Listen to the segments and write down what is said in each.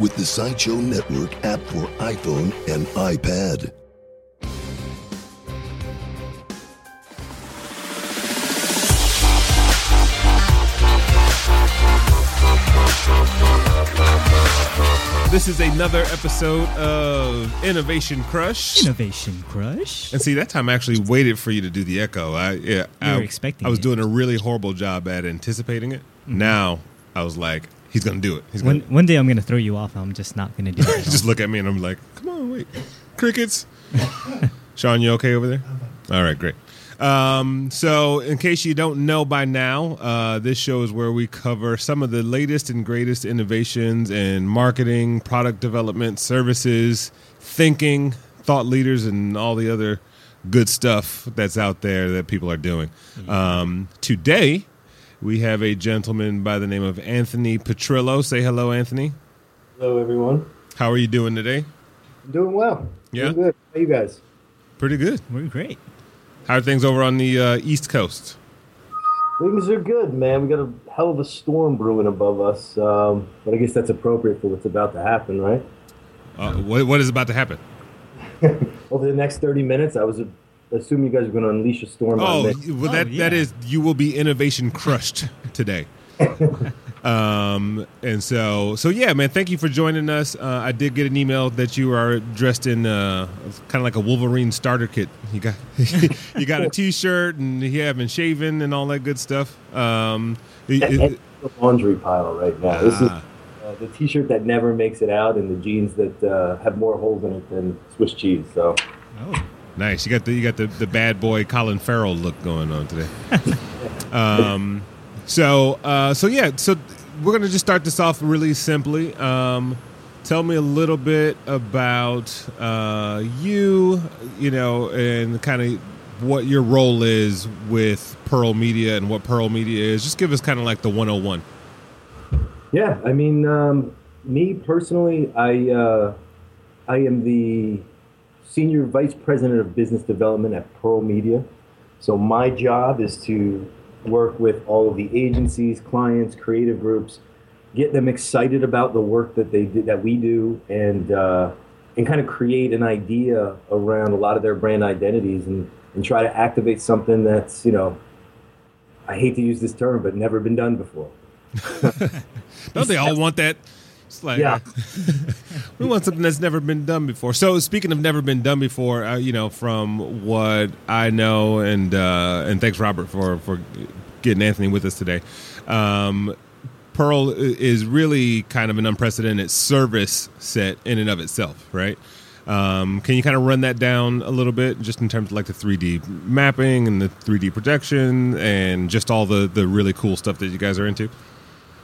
with the Sideshow Network app for iPhone and iPad. This is another episode of Innovation Crush. Innovation Crush. And see, that time I actually waited for you to do the echo. I yeah, You I, were expecting I was it. doing a really horrible job at anticipating it. Mm-hmm. Now I was like, he's gonna do it. He's One, gonna one day I'm to throw you off. I'm just not to do it. just look at me and I'm like, come on, wait, crickets. Sean, you okay over there? All right, great. Um, so, in case you don't know by now, uh, this show is where we cover some of the latest and greatest innovations in marketing, product development, services, thinking, thought leaders, and all the other good stuff that's out there that people are doing. Um, today, we have a gentleman by the name of Anthony Petrillo. Say hello, Anthony. Hello, everyone. How are you doing today? I'm doing well. Yeah? Doing good. How you guys? Pretty good. We're great. How are things over on the uh, East Coast? Things are good, man. We got a hell of a storm brewing above us, um, but I guess that's appropriate for what's about to happen, right? Uh, what, what is about to happen? Over the next 30 minutes, I was assuming you guys are going to unleash a storm Oh, on me. well, Oh, that that yeah. is you will be innovation crushed today. um, and so so yeah, man. Thank you for joining us. Uh, I did get an email that you are dressed in uh, kind of like a Wolverine starter kit. You got you got a T-shirt and you haven't shaven and all that good stuff. Um, it- And it- the laundry pile right now. This is Ah. uh, the T-shirt that never makes it out, and the jeans that uh, have more holes in it than Swiss cheese. So Oh, Nice. You got the you got the, the bad boy Colin Farrell look going on today. um, so uh, so yeah. So we're gonna just start this off really simply. Um, tell me a little bit about uh, you. You know, and kind of what your role is with Pearl Media and what Pearl Media is. Just give us kind of like the 101. Yeah, I mean, um, me personally, I uh, I am the senior vice president of business development at Pearl Media. So my job is to work with all of the agencies, clients, creative groups, get them excited about the work that they do, that we do, and uh, and kind of create an idea around a lot of their brand identities and and try to activate something that's you know. I hate to use this term, but never been done before. Don't they all want that? It's like, Yeah. we want something that's never been done before. So, speaking of never been done before, uh, you know, from what I know, and uh, and thanks, Robert, for for getting Anthony with us today. Um, Pearl is really kind of an unprecedented service set in and of itself, right? Um, can you kind of run that down a little bit, just in terms of like the 3D mapping and the 3D projection, and just all the the really cool stuff that you guys are into?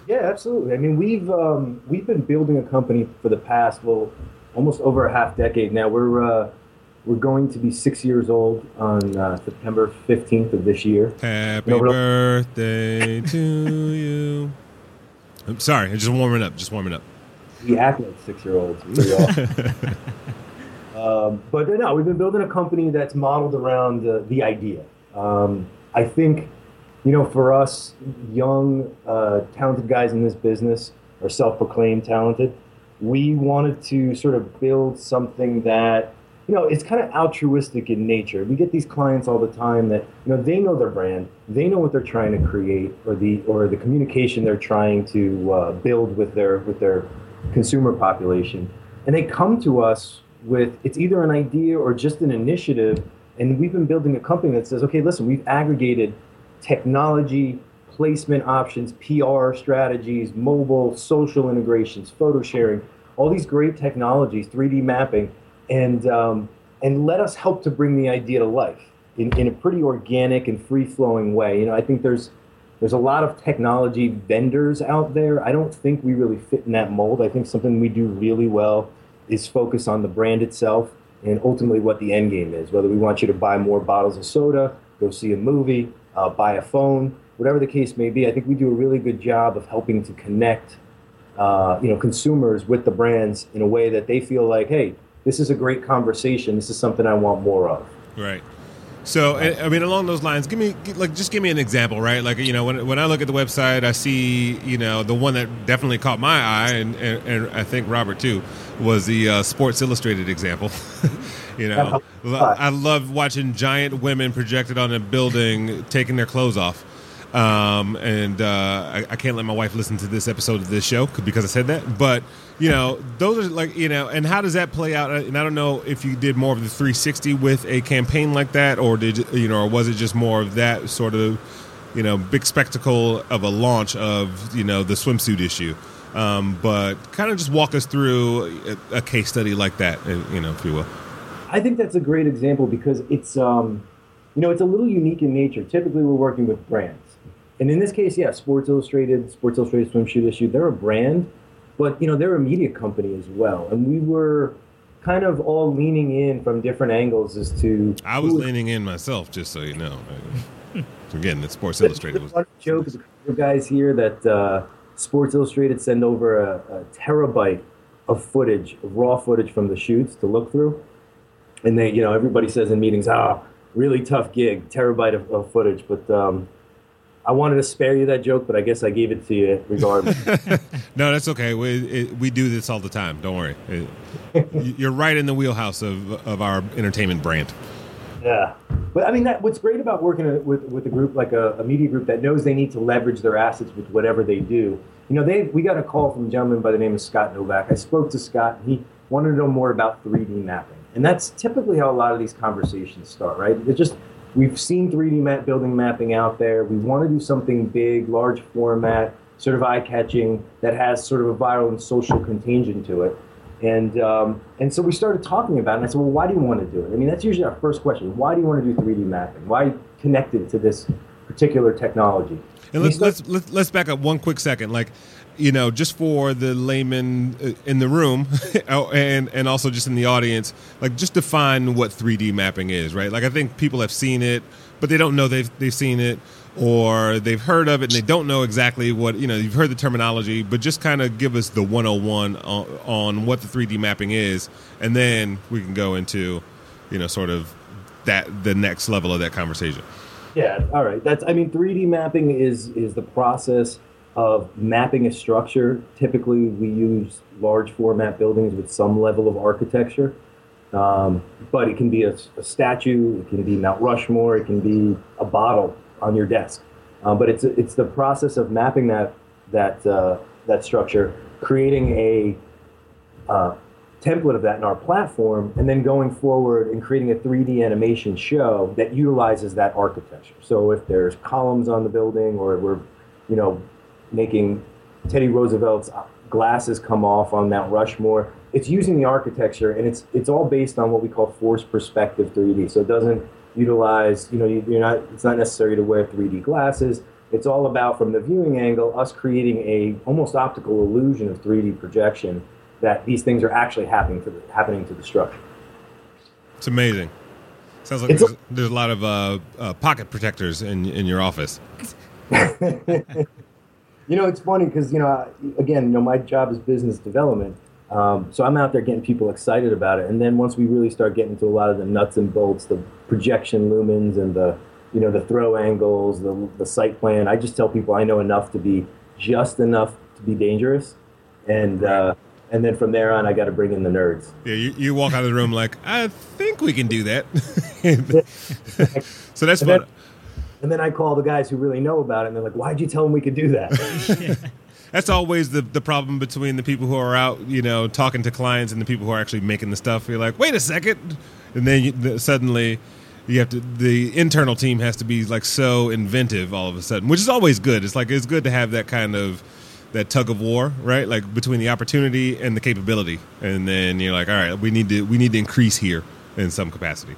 Yeah, absolutely. I mean, we've um, we've been building a company for the past well, almost over a half decade now. We're uh, we're going to be six years old on uh, September fifteenth of this year. Happy No, birthday to you. I'm sorry, I'm just warming up, just warming up. We act like six year olds. We um, but no, we've been building a company that's modeled around uh, the idea. Um, I think, you know, for us, young, uh, talented guys in this business are self proclaimed talented. We wanted to sort of build something that, you know, it's kind of altruistic in nature. We get these clients all the time that, you know, they know their brand, they know what they're trying to create, or the or the communication they're trying to uh, build with their with their consumer population, and they come to us with it's either an idea or just an initiative, and we've been building a company that says, okay, listen, we've aggregated technology, placement options, PR strategies, mobile, social integrations, photo sharing, all these great technologies, 3D mapping, and um, and let us help to bring the idea to life in, in a pretty organic and free flowing way. You know, I think there's there's a lot of technology vendors out there. I don't think we really fit in that mold. I think something we do really well is focus on the brand itself and ultimately what the end game is. Whether we want you to buy more bottles of soda, go see a movie, uh, buy a phone, whatever the case may be. I think we do a really good job of helping to connect, uh, you know, consumers with the brands in a way that they feel like, hey, this is a great conversation. This is something I want more of. Right. So, I mean, along those lines, give me like just give me an example, right? Like, you know, when when I look at the website, I see, you know, the one that definitely caught my eye, and and, and I think Robert too, was the uh, Sports Illustrated example. you know, I love watching giant women projected on a building taking their clothes off. Um, and uh, I, I, can't let my wife listen to this episode of this show because I said that. But you know, those are like you know, and how does that play out? And I don't know if you did more of the 360 with a campaign like that, or did you know, or was it just more of that sort of you know big spectacle of a launch of you know the swimsuit issue? Um, but kind of just walk us through a, a, case study like that, you know, if you will. I think that's a great example because it's um, you know it's a little unique in nature. Typically, we're working with brands and in this case, yeah, Sports Illustrated, Sports Illustrated swimsuit issue, they're a brand, but you know they're a media company as well, and we were kind of all leaning in from different angles as to. I was leaning in myself, just so you know. Again, the Sports Illustrated was. Joke is a guys here that uh, Sports Illustrated send over a, a terabyte of footage, of raw footage from the shoots to look through, and they, you know, everybody says in meetings, "Ah, oh, really tough gig, terabyte of, of footage," but um, I wanted to spare you that joke, but I guess I gave it to you regardless. no, that's okay. We it, we do this all the time. Don't worry. It, you're right in the wheelhouse of of our entertainment brand. Yeah, but I mean, that, what's great about working with with a group like a, a, media group that knows they need to leverage their assets with whatever they do. You know, they we got a call from a gentleman by the name of Scott Novak. I spoke to Scott. and He wanted to know more about 3D mapping, and that's typically how a lot of these conversations start. Right? It just We've seen 3D map building mapping out there. We want to do something big, large format, sort of eye catching that has sort of a viral and social contagion to it. And um, and so we started talking about it. And I said, well, why do you want to do it? I mean, that's usually our first question. Why do you want to do 3D mapping? Why connect it to this particular technology? And let's, let's, let's let's back up one quick second. Like, you know, just for the layman uh, in the room oh, and and also just in the audience, like just define what 3D mapping is, right? Like I think people have seen it, but they don't know they've they've seen it or they've heard of it and they don't know exactly what, you know, you've heard the terminology, but just kind of give us the 101 on, on what the 3D mapping is and then we can go into, you know, sort of that the next level of that conversation. Yeah, all right. That's I mean 3D mapping is is the process of mapping a structure. Typically, we use large format buildings with some level of architecture. Um, but it can be a, a, statue, it can be Mount Rushmore, it can be a bottle on your desk. Um, but it's it's the process of mapping that that uh, that structure, creating a uh, template of that in our platform, and then going forward and creating a 3D animation show that utilizes that architecture. So if there's columns on the building, or we're you know making Teddy Roosevelt's glasses come off on Mount Rushmore. It's using the architecture, and it's it's all based on what we call force perspective 3D. So it doesn't utilize, you know, you're not. It's not necessary to wear 3D glasses. It's all about from the viewing angle, us creating a almost optical illusion of 3D projection that these things are actually happening to the, happening to the structure. It's amazing. Sounds like there's a, there's, a, lot of uh, uh, pocket protectors in in your office. You know, it's funny because you know, again, you know, my job is business development, um, so I'm out there getting people excited about it. And then once we really start getting to a lot of the nuts and bolts, the projection lumens and the you know the throw angles, the the site plan, I just tell people I know enough to be just enough to be dangerous, and. Uh, and then from there on, I got to bring in the nerds. Yeah, you, you walk out of the room like, I think we can do that. so that's fun. And then I call the guys who really know about it, and they're like, "Why'd you tell them we could do that?" That's always the the problem between the people who are out, you know, talking to clients and the people who are actually making the stuff. You're like, "Wait a second. and then you, suddenly you have to the internal team has to be like so inventive all of a sudden, which is always good. It's like it's good to have that kind of that tug of war, right? Like between the opportunity and the capability, and then you're like, all right, we need to we need to increase here in some capacity.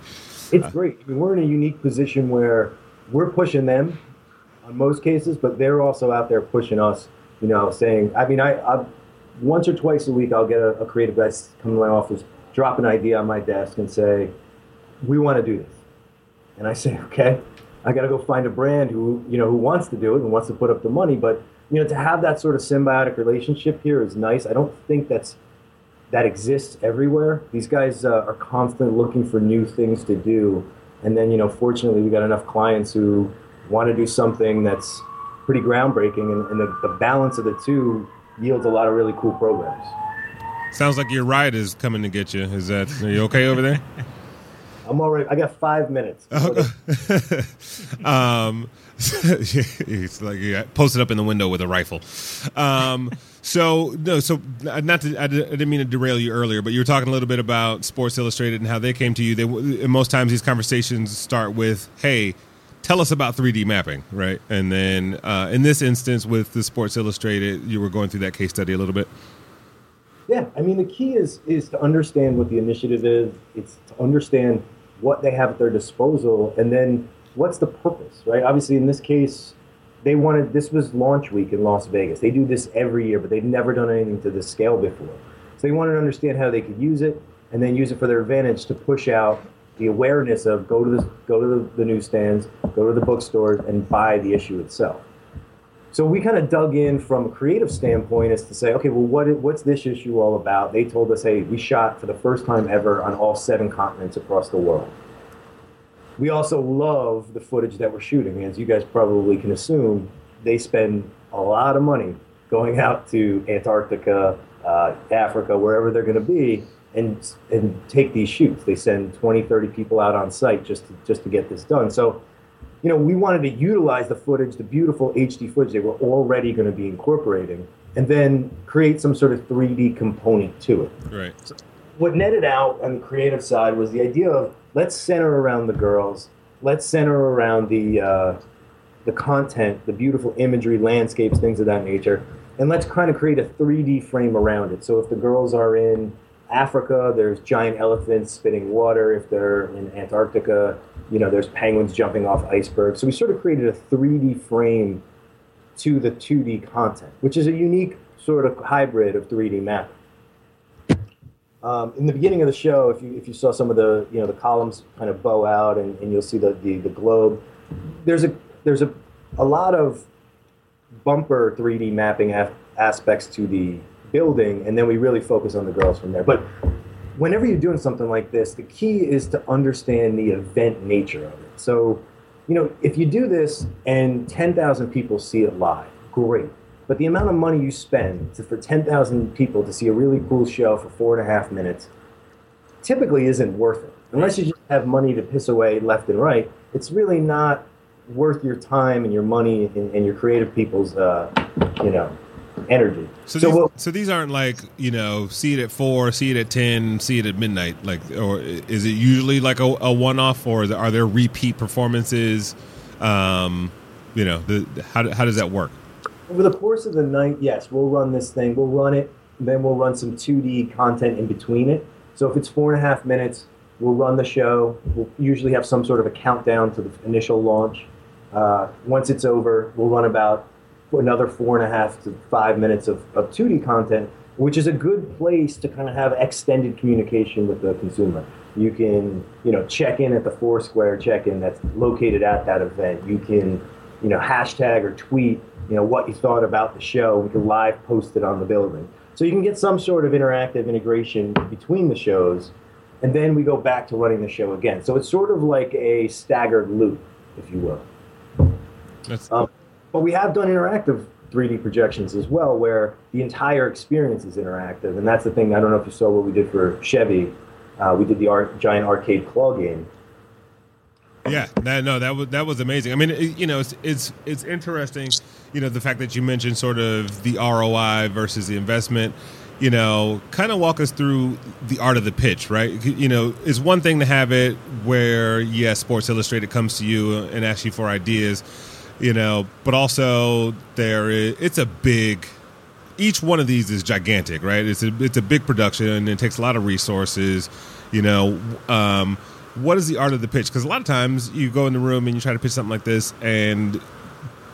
It's uh, great. I mean, we're in a unique position where we're pushing them on most cases, but they're also out there pushing us. You know, saying, I mean, I, I've once or twice a week, I'll get a, a creative guy come to my office, drop an idea on my desk, and say, "We want to do this." And I say, "Okay." I got to go find a brand who you know who wants to do it and wants to put up the money. But you know, to have that sort of symbiotic relationship here is nice. I don't think that's that exists everywhere. These guys uh, are constantly looking for new things to do, and then you know, fortunately, we got enough clients who want to do something that's pretty groundbreaking, and, and the, the balance of the two yields a lot of really cool programs. Sounds like your ride is coming to get you. Is that are you okay over there? I'm all right. I got five minutes. um, it's like yeah, posted up in the window with a rifle. Um, so no, so not to, I didn't mean to derail you earlier, but you were talking a little bit about Sports Illustrated and how they came to you. They most times these conversations start with, "Hey, tell us about 3D mapping," right? And then uh, in this instance, with the Sports Illustrated, you were going through that case study a little bit. Yeah, I mean the key is is to understand what the initiative is. It's to understand what they have at their disposal, and then what's the purpose, right? Obviously, in this case, they wanted this was launch week in Las Vegas. They do this every year, but they've never done anything to this scale before. So they wanted to understand how they could use it, and then use it for their advantage to push out the awareness of go to the go to the, newsstands, go to the bookstores, and buy the issue itself. So we kind of dug in from a creative standpoint as to say, okay, well, what what's this issue all about? They told us, hey, we shot for the first time ever on all seven continents across the world. We also love the footage that we're shooting. As you guys probably can assume, they spend a lot of money going out to Antarctica, uh, Africa, wherever they're going to be, and and take these shoots. They send 20, 30 people out on site just to, just to get this done. So you know, we wanted to utilize the footage, the beautiful HD footage they were already going to be incorporating, and then create some sort of 3D component to it. Right. So what netted out on the creative side was the idea of let's center around the girls, let's center around the uh, the content, the beautiful imagery, landscapes, things of that nature, and let's kind of create a 3D frame around it. So if the girls are in Africa, there's giant elephants spitting water. If they're in Antarctica, you know, there's penguins jumping off icebergs. So we sort of created a 3D frame to the 2D content, which is a unique sort of hybrid of 3D mapping. Um, in the beginning of the show, if you if you saw some of the you know the columns kind of bow out and, and you'll see the, the, the globe, there's a there's a a lot of bumper 3D mapping af- aspects to the building, and then we really focus on the girls from there. But whenever you're doing something like this, the key is to understand the event nature of it. So, you know, if you do this and 10,000 people see it live, great. But the amount of money you spend to, for 10,000 people to see a really cool show for four and a half minutes typically isn't worth it. Unless you just have money to piss away left and right, it's really not worth your time and your money and, and your creative people's, uh, you know, energy. So, so, these, we'll, so these aren't like you know, see it at four, see it at ten, see it at midnight. Like, or is it usually like a, a one-off, or are there repeat performances? Um, you know, the, how how does that work? Over the course of the night, yes, we'll run this thing. We'll run it, then we'll run some 2D content in between it. So if it's four and a half minutes, we'll run the show. We'll usually have some sort of a countdown to the initial launch. Uh, once it's over, we'll run about another four and a half to five minutes of, of 2D content, which is a good place to kind of have extended communication with the consumer. You can, you know, check in at the Foursquare check-in that's located at that event. You can, you know, hashtag or tweet, you know, what you thought about the show. We can live post it on the building. So you can get some sort of interactive integration between the shows, and then we go back to running the show again. So it's sort of like a staggered loop, if you will. That's um, but we have done interactive 3D projections as well, where the entire experience is interactive, and that's the thing. I don't know if you saw what we did for Chevy. Uh, we did the art, giant arcade claw game. Yeah, that, no, that was that was amazing. I mean, it, you know, it's, it's it's interesting, you know, the fact that you mentioned sort of the ROI versus the investment. You know, kind of walk us through the art of the pitch, right? You know, it's one thing to have it where, yes, yeah, Sports Illustrated comes to you and asks you for ideas you know but also there is, it's a big each one of these is gigantic right it's a it's a big production and it takes a lot of resources you know um, what is the art of the pitch because a lot of times you go in the room and you try to pitch something like this and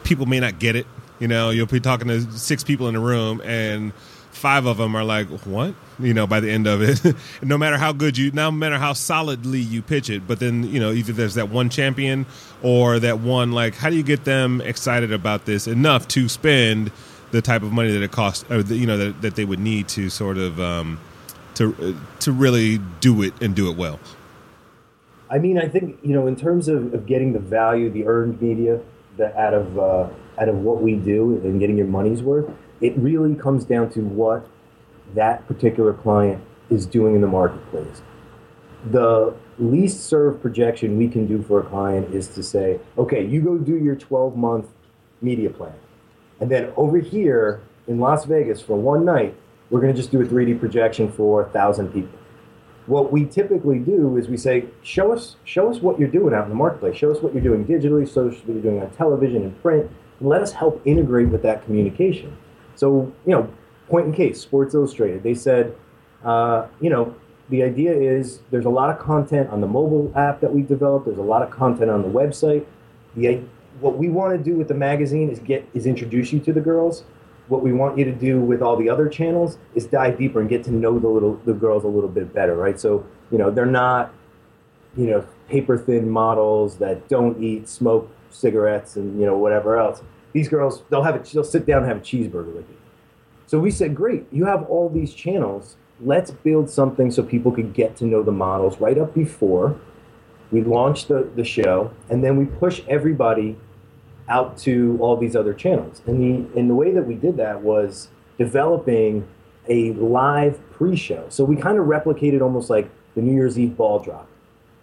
people may not get it you know you'll be talking to six people in a room and five of them are like, what? You know, by the end of it, no matter how good you, no matter how solidly you pitch it, but then you know, either there's that one champion or that one like, how do you get them excited about this enough to spend the type of money that it costs, or the, you know, that, that they would need to sort of um, to uh, to really do it and do it well. I mean, I think you know, in terms of, of getting the value, the earned media, that out of uh, out of what we do and getting your money's worth, it really comes down to what that particular client is doing in the marketplace. The least served projection we can do for a client is to say, okay, you go do your 12 month media plan. And then over here in Las Vegas for one night, we're going to just do a 3D projection for a thousand people. What we typically do is we say, show us, show us what you're doing out in the marketplace. Show us what you're doing digitally, show us what you're doing on television and print, and let us help integrate with that communication. So, you know, point in case, Sports Illustrated, they said, uh, you know, the idea is there's a lot of content on the mobile app that we've developed. There's a lot of content on the website. The, what we want to do with the magazine is get is introduce you to the girls. What we want you to do with all the other channels is dive deeper and get to know the little the girls a little bit better, right? So you know they're not, you know, paper thin models that don't eat, smoke cigarettes, and you know whatever else. These girls they'll have a, they'll sit down and have a cheeseburger with you. So we said, great, you have all these channels. Let's build something so people could get to know the models right up before we launch the, the show, and then we push everybody out to all these other channels. And the and the way that we did that was developing a live pre-show. So we kind of replicated almost like the New Year's Eve ball drop.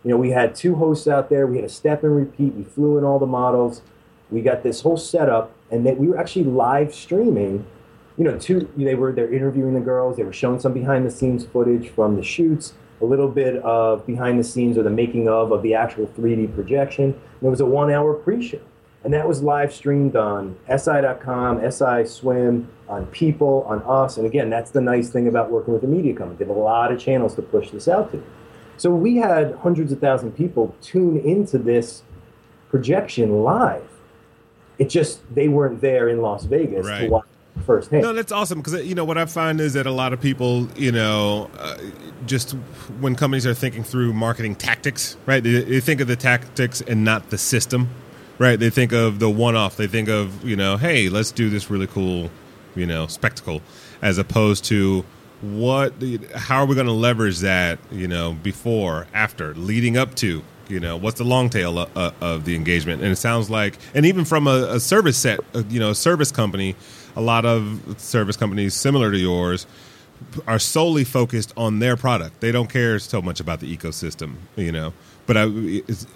You know, we had two hosts out there. We had a step and repeat. We flew in all the models. We got this whole setup, and then we were actually live streaming you know, two they were they're interviewing the girls. They were showing some behind the scenes footage from the shoots, a little bit of behind the scenes or the making of of the actual 3D projection. And it was a one hour pre-show, and that was live streamed on SI.com, SI Swim, on People, on Us. And again, that's the nice thing about working with a media company. They have a lot of channels to push this out to. So we had hundreds of thousand people tune into this projection live. It just they weren't there in Las Vegas Right. to watch firsthand. No, that's awesome because you know what I find is that a lot of people, you know, uh, just when companies are thinking through marketing tactics, right? They, they think of the tactics and not the system, right? They think of the one-off. They think of you know, hey, let's do this really cool, you know, spectacle, as opposed to what, how are we going to leverage that, you know, before, after, leading up to. You know what's the long tail of, of, the engagement, and it sounds like, and even from a, a service set, you know, a service company, a lot of service companies similar to yours are solely focused on their product. They don't care so much about the ecosystem, you know. But I,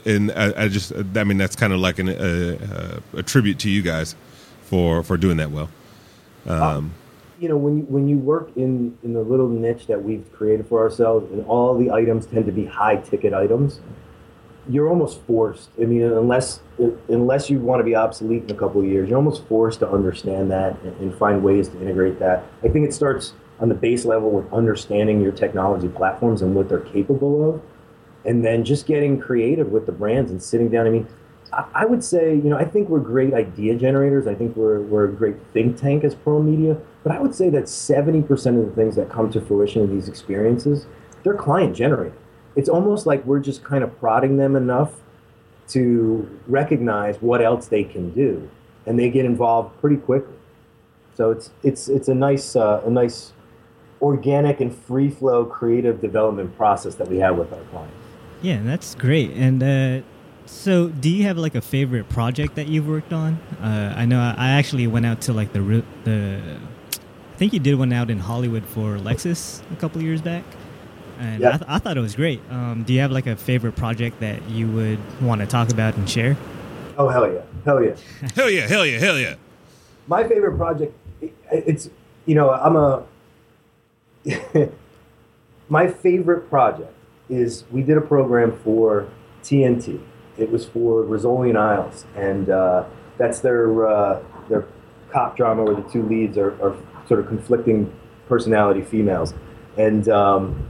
and I, I just, I mean, that's kind of like an, a, a tribute to you guys for for doing that well. Um, you know, when you, when you work in, in the little niche that we've created for ourselves, and all the items tend to be high ticket items, you're almost forced. I mean, unless unless you want to be obsolete in a couple of years, you're almost forced to understand that and, and find ways to integrate that. I think it starts on the base level with understanding your technology platforms and what they're capable of, and then just getting creative with the brands and sitting down. I mean, I, I would say, you know, I think we're great idea generators. I think we're we're a great think tank as Pearl Media, but I would say that 70% of the things that come to fruition in these experiences, they're client generated it's almost like we're just kind of prodding them enough to recognize what else they can do, and they get involved pretty quickly. So it's it's it's a nice uh, a nice organic and free flow creative development process that we have with our clients. Yeah, that's great. And uh, so, do you have like a favorite project that you've worked on? Uh, I know I, I actually went out to like the re- the. I think you did one out in Hollywood for Lexus a couple years back and Yeah. I, th- I thought it was great. Um, do you have like a favorite project that you would want to talk about and share? Oh hell yeah, hell yeah! hell yeah, hell yeah, hell yeah. My favorite project, it- it's you know I'm a. my favorite project is we did a program for TNT. It was for Rizzoli Isles, and uh, that's their uh, their cop drama where the two leads are, are sort of conflicting personality females, and um,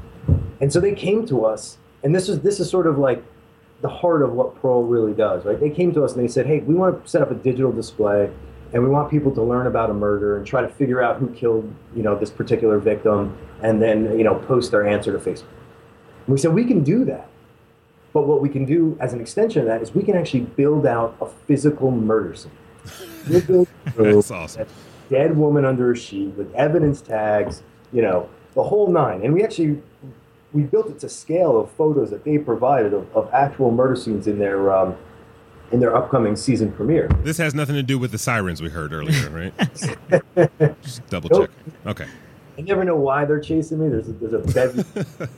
and so they came to us, and this is this is sort of like the heart of what Pearl really does, right? They came to us and they said, "Hey, we want to set up a digital display, and we want people to learn about a murder and try to figure out who killed you know this particular victim, and then you know post their answer to Facebook. And we said we can do that, but what we can do as an extension of that is we can actually build out a physical murder scene. That's awesome. dead woman under a sheet with evidence tags, you know, the whole nine. And we actually we built it to scale of photos that they provided of, of actual murder scenes in their um, in their upcoming season premiere. This has nothing to do with the sirens we heard earlier, right? Just double check. Okay. I never know why they're chasing me. There's a, there's a bevy.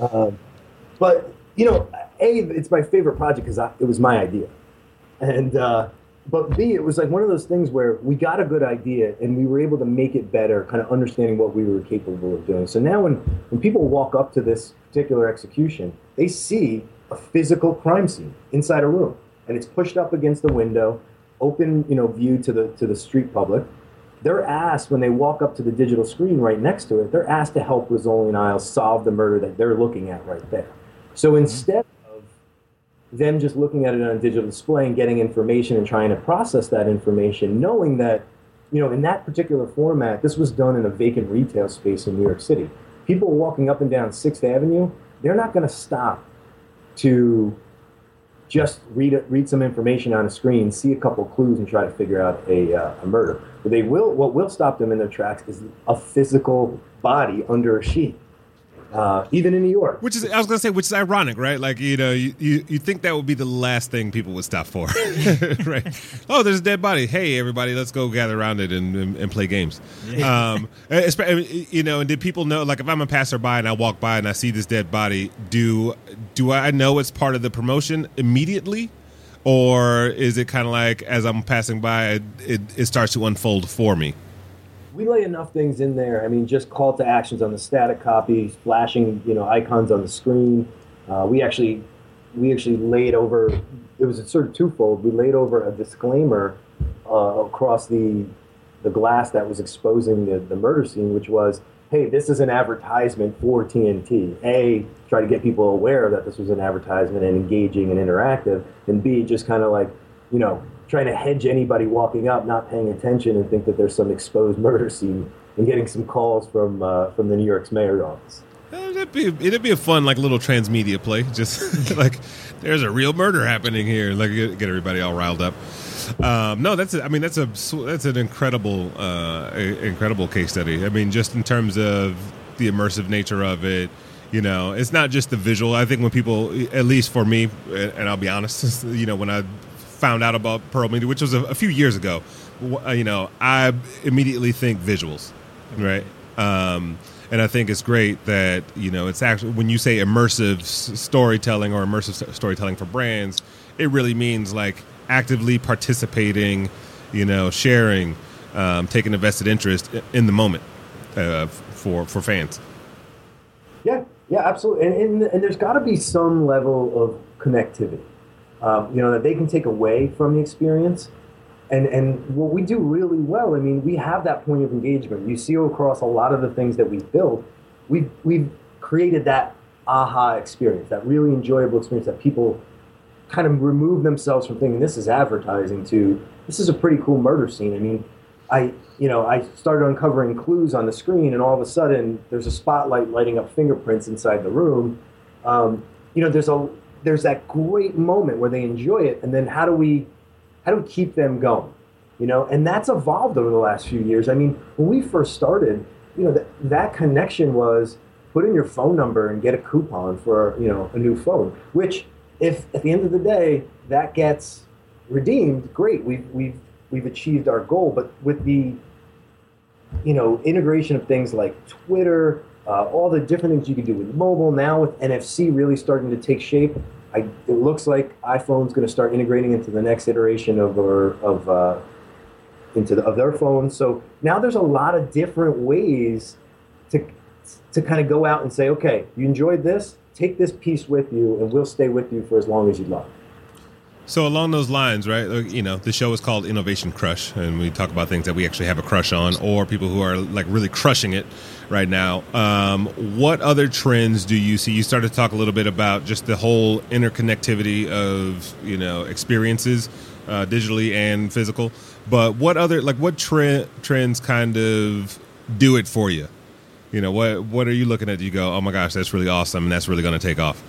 um, but you know, a it's my favorite project because it was my idea, and uh, but b it was like one of those things where we got a good idea and we were able to make it better, kind of understanding what we were capable of doing. So now when when people walk up to this particular execution, they see a physical crime scene inside a room, and it's pushed up against the window, open you know view to the to the street public they're asked when they walk up to the digital screen right next to it, they're asked to help Rizzoli and Isles solve the murder that they're looking at right there. So mm-hmm. instead of them just looking at it on a digital display and getting information and trying to process that information, knowing that, you know, in that particular format, this was done in a vacant retail space in New York City. People walking up and down Sixth Avenue, they're not going to stop to just read read some information on a screen, see a couple clues, and try to figure out a, uh, a murder. But they will. What will stop them in their tracks is a physical body under a sheet. Uh, even in New York, Which is, I was gonna say, which is ironic, right? Like, you know, you, you, you think that would be the last thing people would stop for, right? Oh, there's a dead body. Hey, everybody, let's go gather around it and, and, and play games. Um, you know, and did people know? Like, if I'm a passerby and I walk by and I see this dead body, do do I know it's part of the promotion immediately, or is it kind of like as I'm passing by, it, it, it starts to unfold for me? We lay enough things in there. I mean, just call to actions on the static copy, flashing you know icons on the screen. Uh, we actually we actually laid over. It was sort of twofold. We laid over a disclaimer uh, across the the glass that was exposing the, the murder scene, which was, "Hey, this is an advertisement for TNT." A, try to get people aware that this was an advertisement and engaging and interactive, and B, just kind of like, you know, trying to hedge anybody walking up, not paying attention, and think that there's some exposed murder scene, and getting some calls from uh, from the New York's mayor's office. Uh, It'd be it'd be a fun like little transmedia play. Just like there's a real murder happening here. Like get, get everybody all riled up. Um, no, that's a, I mean that's a that's an incredible uh, a- incredible case study. I mean just in terms of the immersive nature of it. You know, it's not just the visual. I think when people, at least for me, and I'll be honest, you know, when I found out about Pearl Media, which was a, a few years ago, uh, you know, I immediately think visuals, right? Um, and I think it's great that you know it's actually when you say immersive storytelling or immersive storytelling for brands, it really means like actively participating, you know, sharing, um, taking a vested interest in the moment uh, for for fans. Yeah, yeah, absolutely. And, and, and there's got to be some level of connectivity, um, you know, that they can take away from the experience. And, and what we do really well, I mean, we have that point of engagement. You see across a lot of the things that we've built, we've, we've created that aha experience, that really enjoyable experience that people kind of remove themselves from thinking this is advertising to this is a pretty cool murder scene. I mean, I you know I started uncovering clues on the screen, and all of a sudden there's a spotlight lighting up fingerprints inside the room. Um, you know, there's a there's that great moment where they enjoy it, and then how do we how do we keep them going? You know, and that's evolved over the last few years. I mean, when we first started, you know, that that connection was put in your phone number and get a coupon for you know a new phone. Which, if at the end of the day that gets redeemed, great. We've we've we've achieved our goal. But with the you know integration of things like Twitter, uh, all the different things you can do with mobile now with NFC really starting to take shape. I, it looks like iPhone's going to start integrating into the next iteration of or of uh, into the, of their phones. So now there's a lot of different ways to to kind of go out and say, okay, you enjoyed this, take this piece with you, and we'll stay with you for as long as you'd like. So along those lines, right? You know, the show is called Innovation Crush, and we talk about things that we actually have a crush on, or people who are like really crushing it right now. Um, what other trends do you see? You started to talk a little bit about just the whole interconnectivity of you know experiences, uh, digitally and physical. But what other like what trend trends kind of do it for you? You know, what what are you looking at? You go, oh my gosh, that's really awesome, and that's really going to take off.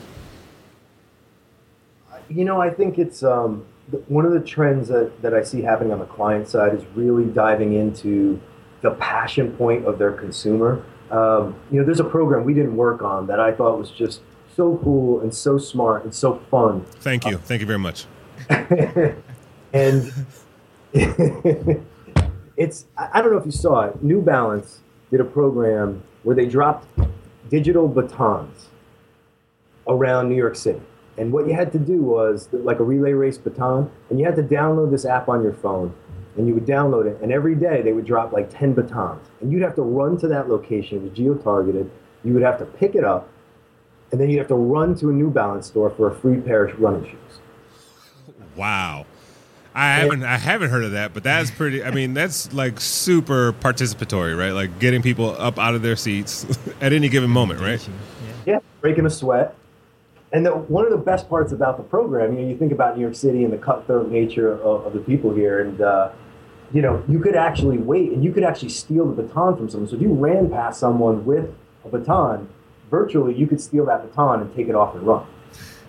You know, I think it's um, one of the trends that, that I see happening on the client side is really diving into the passion point of their consumer. Um, you know, there's a program we didn't work on that I thought was just so cool and so smart and so fun. Thank you. Uh, Thank you very much. and it's, I don't know if you saw it, New Balance did a program where they dropped digital batons around New York City. And what you had to do was like a relay race baton, and you had to download this app on your phone, and you would download it, and every day they would drop like 10 batons. And you'd have to run to that location, it was geo targeted. You would have to pick it up, and then you'd have to run to a New Balance store for a free pair of running shoes. Wow. I haven't I haven't heard of that, but that's pretty. I mean, that's like super participatory, right? Like getting people up out of their seats at any given moment, right? Yeah, breaking a sweat. And the, one of the best parts about the program, you know, you think about New York City and the cutthroat nature of, of the people here, and uh, you know, you could actually wait and you could actually steal the baton from someone. So if you ran past someone with a baton, virtually you could steal that baton and take it off and run.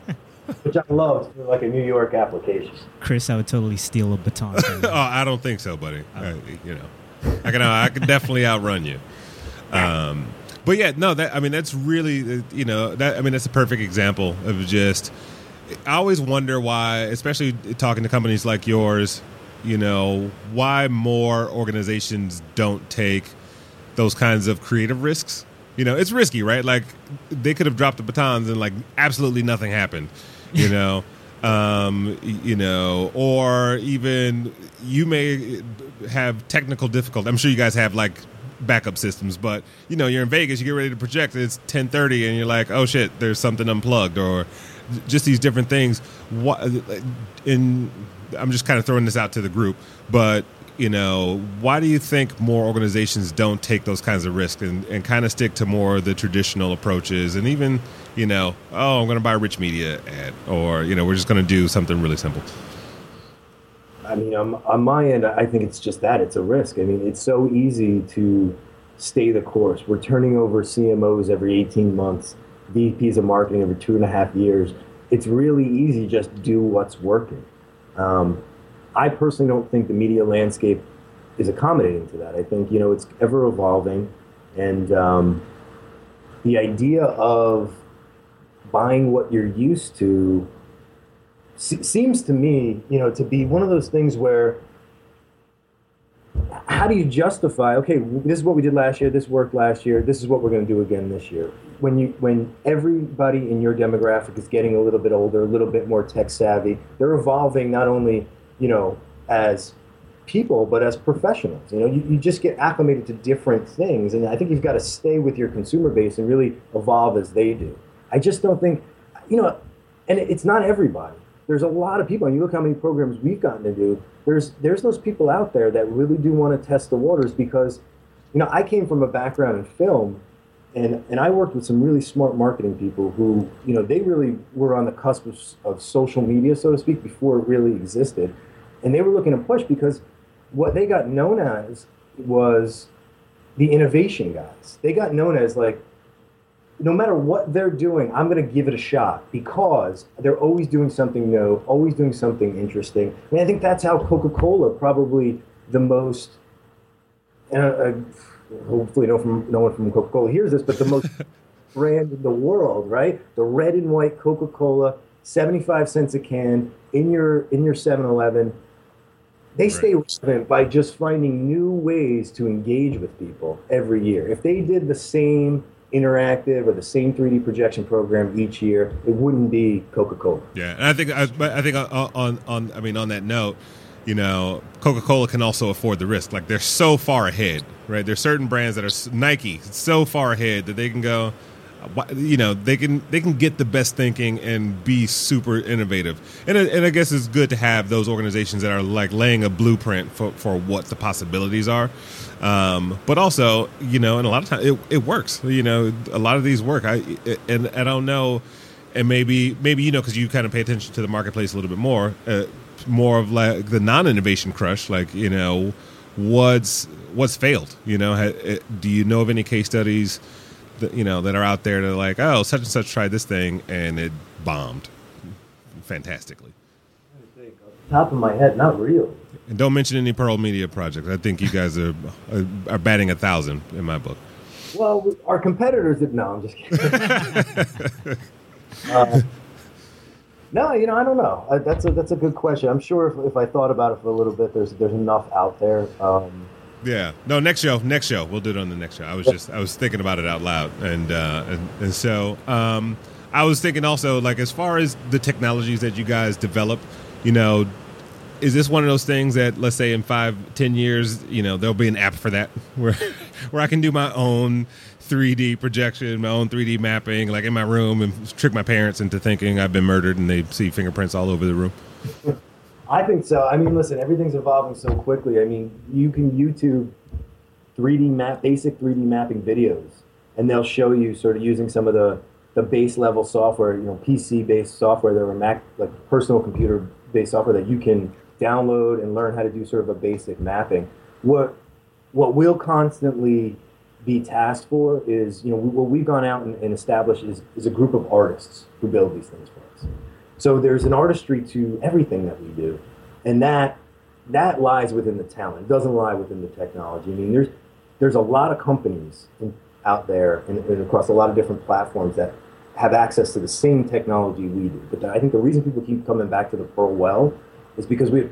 Which I love for like a New York application. Chris, I would totally steal a baton. oh, I don't think so, buddy. I, you know, I can I can definitely outrun you. Um, but yeah, no, that I mean that's really you know that I mean that's a perfect example of just. I always wonder why, especially talking to companies like yours, you know, why more organizations don't take those kinds of creative risks. You know, it's risky, right? Like they could have dropped the batons and like absolutely nothing happened. You know. um, you know, or even you may have technical difficulty. I'm sure you guys have like backup systems, but you know, you're in Vegas, you get ready to project, it's 10:30, and you're like, oh shit, there's something unplugged, or just these different things. What in? I'm just kind of throwing this out to the group, but you know, why do you think more organizations don't take those kinds of risks and, and kind of stick to more of the traditional approaches and even, you know, oh, I'm going to buy rich media ad or, you know, we're just going to do something really simple? I mean, on, on my end, I think it's just that it's a risk. I mean, it's so easy to stay the course. We're turning over CMOs every 18 months, VPs of marketing every two and a half years. It's really easy just to do what's working. Um, I personally don't think the media landscape is accommodating to that. I think you know it's ever evolving, and um, the idea of buying what you're used to se- seems to me, you know, to be one of those things where how do you justify? Okay, this is what we did last year. This worked last year. This is what we're going to do again this year. When you when everybody in your demographic is getting a little bit older, a little bit more tech savvy, they're evolving not only you know, as people, but as professionals. You know, you, you just get acclimated to different things. And I think you've got to stay with your consumer base and really evolve as they do. I just don't think, you know, and it's not everybody. There's a lot of people, and you look how many programs we've gotten to do. There's there's those people out there that really do want to test the waters because, you know, I came from a background in film, and and I worked with some really smart marketing people who, you know, they really were on the cusp of, of social media, so to speak, before it really existed and they were looking to push because what they got known as was the innovation guys. They got known as like, no matter what they're doing, I'm going to give it a shot because they're always doing something new, always doing something interesting. And I think that's how Coca Cola probably the most. Uh, uh, hopefully, no from no one from Coca Cola hears this, but the most brand in the world, right? The red and white Coca Cola, seventy five cents a can in your in your 7-Eleven they right. stay relevant by just finding new ways to engage with people every year. If they did the same interactive or the same 3D projection program each year, it wouldn't be Coca Cola. Yeah, and I think I, I think uh, uh, on on I mean on that note, you know, Coca Cola can also afford the risk. Like they're so far ahead, right? There's certain brands that are Nike so far ahead that they can go uh, you know they can they can get the best thinking and be super innovative and, and i guess it's good to have those organizations that are like laying a blueprint for, for what the possibilities are um, but also you know and a lot of times it, it works you know a lot of these work i and i don't know and maybe maybe you know because you kind of pay attention to the marketplace a little bit more uh, more of like the non-innovation crush, like you know, what's what's failed? You know, eh, do you know of any case studies that you know that are out there that are like, oh, such and such tried this thing and it bombed fantastically. Top of my head, not really. And don't mention any Pearl Media projects. I think you guys are are batting a thousand in my book. Well, our competitors did. No, I'm just kidding. uh, no, you know, I don't know. I, that's a that's a good question. I'm sure if, if I thought about it for a little bit, there's there's enough out there. Um, yeah. No, next show. Next show. We'll do it on the next show. I was just I was thinking about it out loud, and uh, and, and so um, I was thinking also like as far as the technologies that you guys develop, you know, is this one of those things that let's say in five, ten years, you know, there'll be an app for that where where I can do my own 3D projection, my own 3D mapping, like in my room, and trick my parents into thinking I've been murdered, and they see fingerprints all over the room. I think so. I mean, listen, everything's evolving so quickly. I mean, you can YouTube 3D map, basic 3D mapping videos, and they'll show you sort of using some of the the base level software, you know, PC based software, there are Mac like personal computer based software that you can download and learn how to do sort of a basic mapping. What what we'll constantly be tasked for is, you know, what we've gone out and, and established is, is a group of artists who build these things for us. So there's an artistry to everything that we do, and that that lies within the talent. It doesn't lie within the technology. I mean, there's there's a lot of companies in, out there and, and, across a lot of different platforms that have access to the same technology we do. But I think the reason people keep coming back to the Pearl well is because we have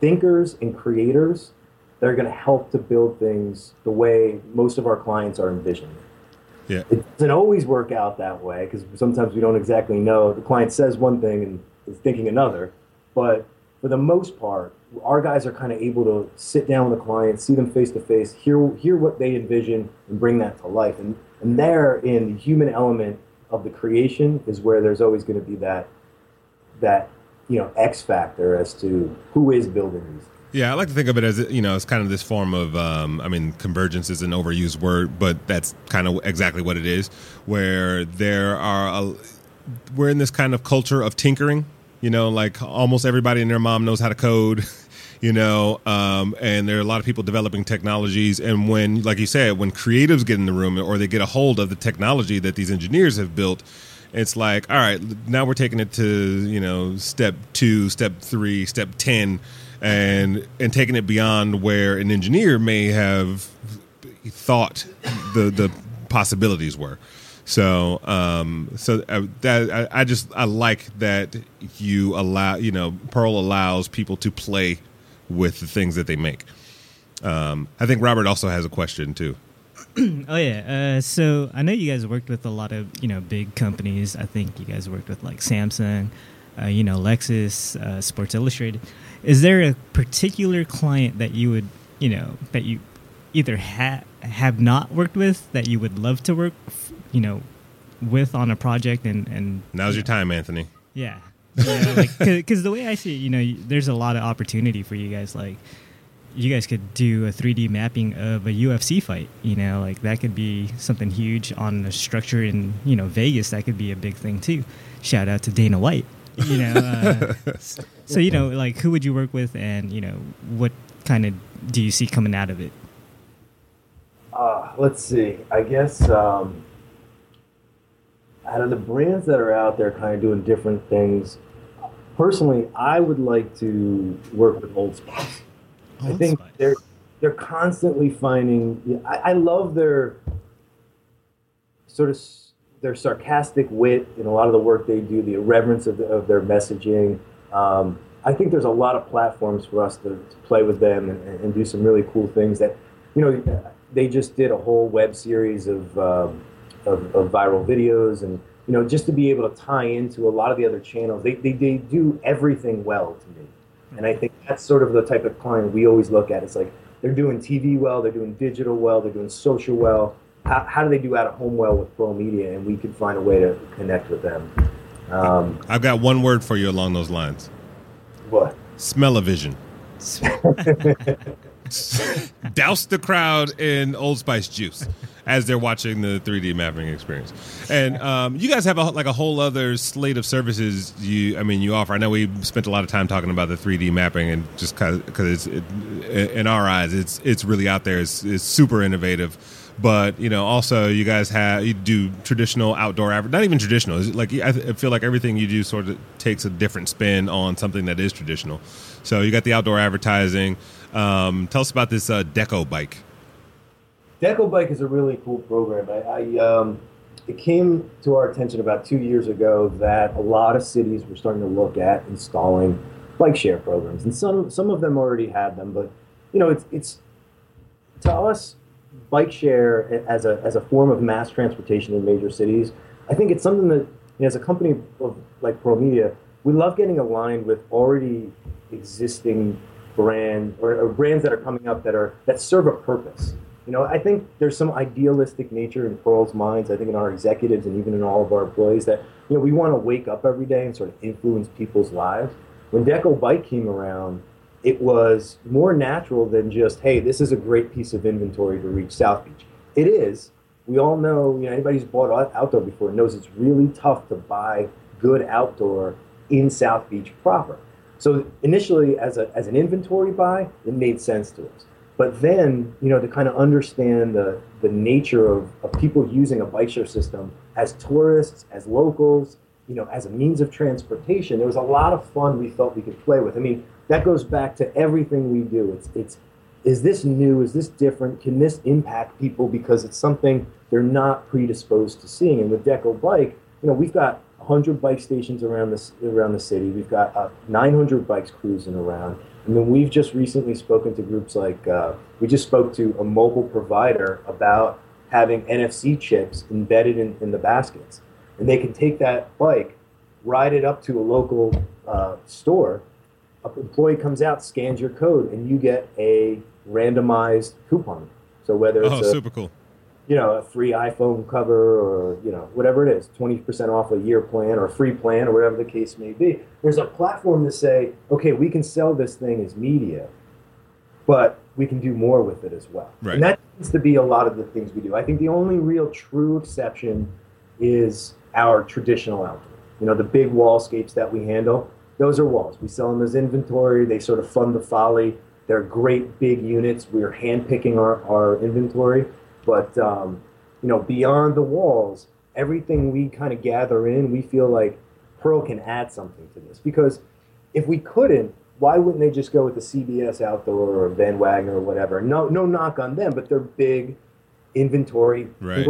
thinkers and creators that are going to help to build things the way most of our clients are envisioning. Yeah. It doesn't always work out that way because sometimes we don't exactly know. The client says one thing and is thinking another. But for the most part, our guys are kind of able to sit down with the client, see them face to face, hear hear what they envision, and bring that to life. And and there, in the human element of the creation, is where there's always going to be that that you know X factor as to who is building these. Yeah, I like to think of it as you know, it's kind of this form of. Um, I mean, convergence is an overused word, but that's kind of exactly what it is. Where there are, a, we're in this kind of culture of tinkering. You know, like almost everybody and their mom knows how to code. You know, um, and there are a lot of people developing technologies. And when, like you said, when creatives get in the room or they get a hold of the technology that these engineers have built, it's like all right now we're taking it to you know step two step three step 10 and and taking it beyond where an engineer may have thought the the possibilities were so um so uh, that I, I just i like that you allow you know pearl allows people to play with the things that they make um i think robert also has a question too oh yeah. Uh, so I know you guys worked with a lot of you know big companies. I think you guys worked with like Samsung, uh, you know Lexus, uh, Sports Illustrated. Is there a particular client that you would you know that you either ha- have not worked with that you would love to work you know with on a project and and now's your time, Anthony. Yeah. Because like, the way I see it, you know, there's a lot of opportunity for you guys. Like, you guys could do a 3D mapping of a UFC fight. You know, like that could be something huge on the structure in you know Vegas. That could be a big thing too. Shout out to Dana White. You know, uh, so you know, like who would you work with, and you know, what kind of do you see coming out of it? Uh, let's see. I guess um, out of the brands that are out there, kind of doing different things. Personally, I would like to work with Old Spice. I think spice. they're they're constantly finding. I, I, love their sort of their sarcastic wit in a lot of the work they do, the irreverence of, the, of their messaging. Um, I think there's a lot of platforms for us to, to play with them and, and, do some really cool things. That you know, they just did a whole web series of, um, of, of viral videos and you know, just to be able to tie into a lot of the other channels, they, they, they do everything well to me. And I think that's sort of the type of client we always look at. It's like they're doing TV well, they're doing digital well, they're doing social well. How, how do they do out of home well with Pearl Media? And we can find a way to connect with them. Um, I've got one word for you along those lines. What? Smell-o-vision. douse the crowd in Old Spice juice as they're watching the 3D mapping experience. And um, you guys have a, like a whole other slate of services. You, I mean, you offer. I know we spent a lot of time talking about the 3D mapping, and just because it, in our eyes, it's it's really out there. It's, it's super innovative but you know also you guys have you do traditional outdoor not even traditional like i feel like everything you do sort of takes a different spin on something that is traditional so you got the outdoor advertising um, tell us about this uh, deco bike. Deco bike is a really cool program. I, I um, it came to our attention about two years ago that a lot of cities were starting to look at installing bike share programs. And some some of them already had them but you know it's it's to us bike share as a, as a form of mass transportation in major cities, I think it's something that, you know, as a company of like Pearl Media, we love getting aligned with already existing brand or, or, brands that are coming up that are that serve a purpose. You know, I think there's some idealistic nature in Pearl's minds. I think in our executives and even in all of our employees that you know we want to wake up every day and sort of influence people's lives. When Deco Bike came around, it was more natural than just, hey, this is a great piece of inventory to reach South Beach. It is. We all know, you know, anybody who's bought outdoor before knows it's really tough to buy good outdoor in South Beach proper. So initially, as, a, as an inventory buy, it made sense to us. But then, you know, to kind of understand the, the nature of, of people using a bike share system as tourists, as locals, you know, as a means of transportation, there was a lot of fun we felt we could play with. I mean, that goes back to everything we do. It's it's is this new? Is this different? Can this impact people because it's something they're not predisposed to seeing? And with Deco Bike, you know, we've got 100 bike stations around the around the city. We've got uh, 900 bikes cruising around. And then we've just recently spoken to groups like uh, we just spoke to a mobile provider about having NFC chips embedded in, in the baskets, and they can take that bike, ride it up to a local uh, store, an employee comes out, scans your code, and you get a randomized coupon. So whether it's oh, a, super cool. You know, a free iPhone cover or, you know, whatever it is, 20% off a year plan or a free plan or whatever the case may be. There's a platform to say, okay, we can sell this thing as media, but we can do more with it as well. Right. And that tends to be a lot of the things we do. I think the only real true exception is our traditional outdoor. You know, the big wallscapes that we handle those are walls. We sell them as inventory. They sort of fund the folly. They're great big units. We're handpicking our, our inventory. But, um, you know, beyond the walls, everything we kind of gather in, we feel like Pearl can add something to this. Because if we couldn't, why wouldn't they just go with the CBS Outdoor or Van Wagner or whatever? No, no knock on them, but they're big inventory. Right.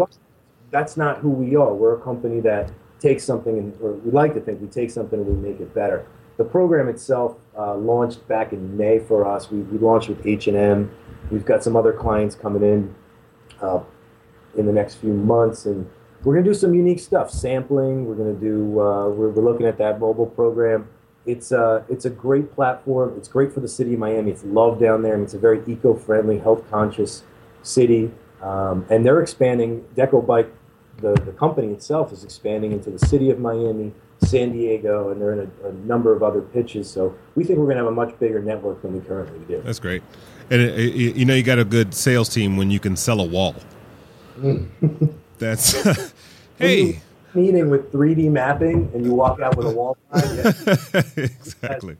That's not who we are. We're a company that takes something, and, or we like to think we take something and we make it better the program itself uh, launched back in May for us. We, we launched with H&M. We've got some other clients coming in uh, in the next few months, and we're going to do some unique stuff. Sampling. We're going to do. Uh, we're, we're, looking at that mobile program. It's a uh, it's a great platform. It's great for the city of Miami. It's loved down there, and it's a very eco-friendly, health-conscious city. Um, and they're expanding. Deco Bike, the, the company itself, is expanding into the city of Miami San Diego, and they're in a, a number of other pitches. So we think we're going to have a much bigger network than we currently do. That's great. And it, it, you know, you got a good sales team when you can sell a wall. That's hey. Meeting with 3D mapping, and you walk out with a wall. Exactly.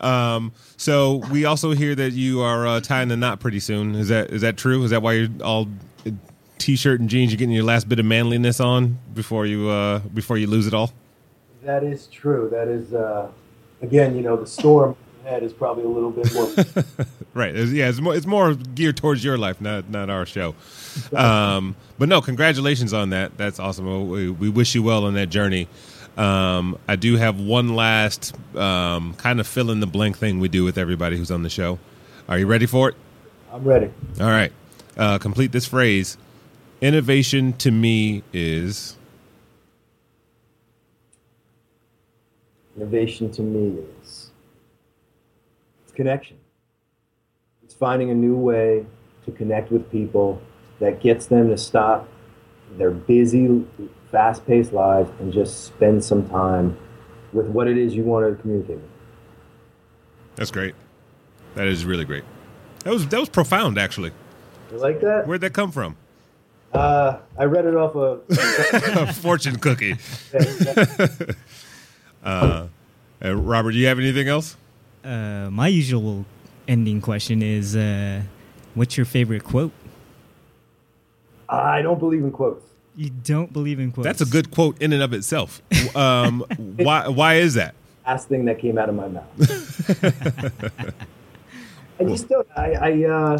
Um, so we also hear that you are uh, tying the knot pretty soon. Is that is that true? Is that why you're all t-shirt and jeans? You're getting your last bit of manliness on before you uh, before you lose it all. That is true. That is, uh, again, you know, the storm ahead is probably a little bit more. right. It's, yeah, it's more, it's more geared towards your life, not not our show. Um, but no, congratulations on that. That's awesome. We, we wish you well on that journey. Um, I do have one last um, kind of fill in the blank thing we do with everybody who's on the show. Are you ready for it? I'm ready. All right. Uh, complete this phrase. Innovation to me is Innovation to me is it's connection. It's finding a new way to connect with people that gets them to stop their busy, fast paced lives and just spend some time with what it is you want to communicate with. That's great. That is really great. That was that was profound, actually. You like that? Where'd that come from? Uh, I read it off of. A fortune cookie. uh, uh, Robert, do you have anything else? Uh, my usual ending question is, uh, what's your favorite quote? I don't believe in quotes. You don't believe in quotes. That's a good quote in and of itself. Um, why why is that? Last thing that came out of my mouth. I just don't. I I, uh,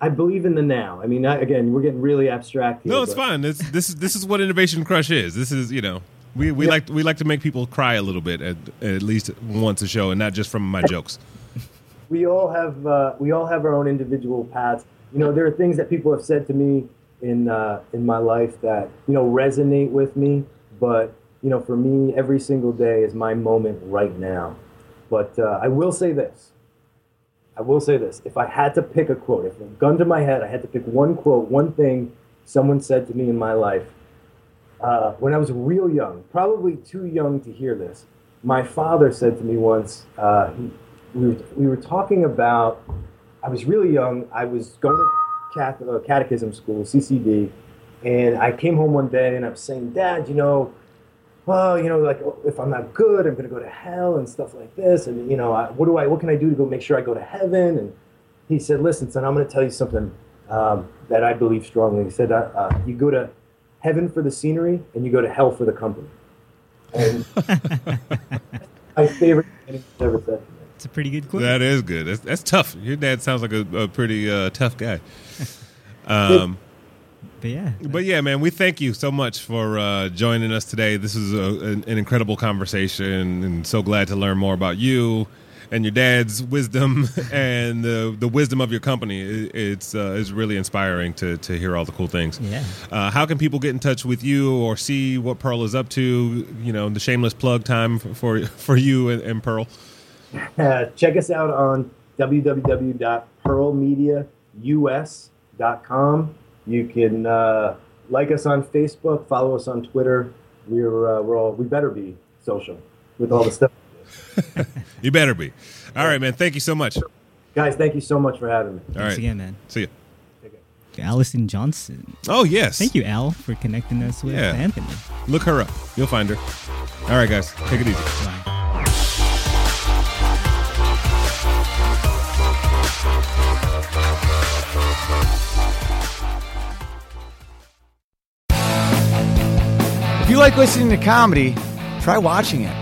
I believe in the now. I mean, I, again, we're getting really abstract here. No, it's but- fine. It's, this is this is what Innovation Crush is. This is you know we, we Yeah. like we like to make people cry a little bit at, at least once a show, and not just from my jokes. we all have uh, we all have our own individual paths. You know, there are things that people have said to me in uh, in my life that you know resonate with me. But you know, for me, every single day is my moment right now. But uh, I will say this. I will say this. If I had to pick a quote, if a gun to my head, I had to pick one quote, one thing someone said to me in my life uh, when I was real young, probably too young to hear this. My father said to me once, uh, he, we, were, we were talking about, I was really young. I was going to cath- uh, catechism school, CCD, and I came home one day and I was saying, Dad, you know, well, you know, like if I'm not good, I'm going to go to hell and stuff like this. And, you know, I, what do I, what can I do to go make sure I go to heaven? And he said, listen, son, I'm going to tell you something um, that I believe strongly. He said, uh, uh, you go to heaven for the scenery and you go to hell for the company. And my favorite thing he's ever said. It's a pretty good quote. That is good. That's, that's tough. Your dad sounds like a, a pretty uh, tough guy. Um, but yeah, but yeah, man, we thank you so much for uh, joining us today. This is a, an, an incredible conversation, and so glad to learn more about you and your dad's wisdom and the the wisdom of your company. It, it's uh, it's really inspiring to to hear all the cool things. Yeah. Uh, how can people get in touch with you or see what Pearl is up to? You know, the shameless plug time for for you and, and Pearl. Uh, check us out on www.pearlmediaus.com. You can uh, like us on Facebook, follow us on Twitter. We're uh, we're all we better be social with all the stuff. You better be. All right, man. Thank you so much. Guys, thank you so much for having me. thanks right. again, man. See you. Allison Johnson. Oh yes. Thank you, Al, for connecting us with Yeah. Anthony. Look her up. You'll find her. All right, guys. Take it easy. Bye. If you like listening to comedy, try watching it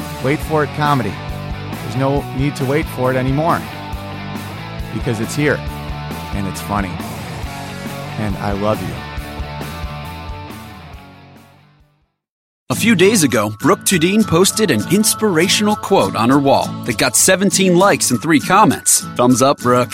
wait for it comedy. There's no need to wait for it anymore because it's here and it's funny. And I love you. A few days ago, Brooke Tudine posted an inspirational quote on her wall that got 17 likes and 3 comments. Thumbs up, Brooke.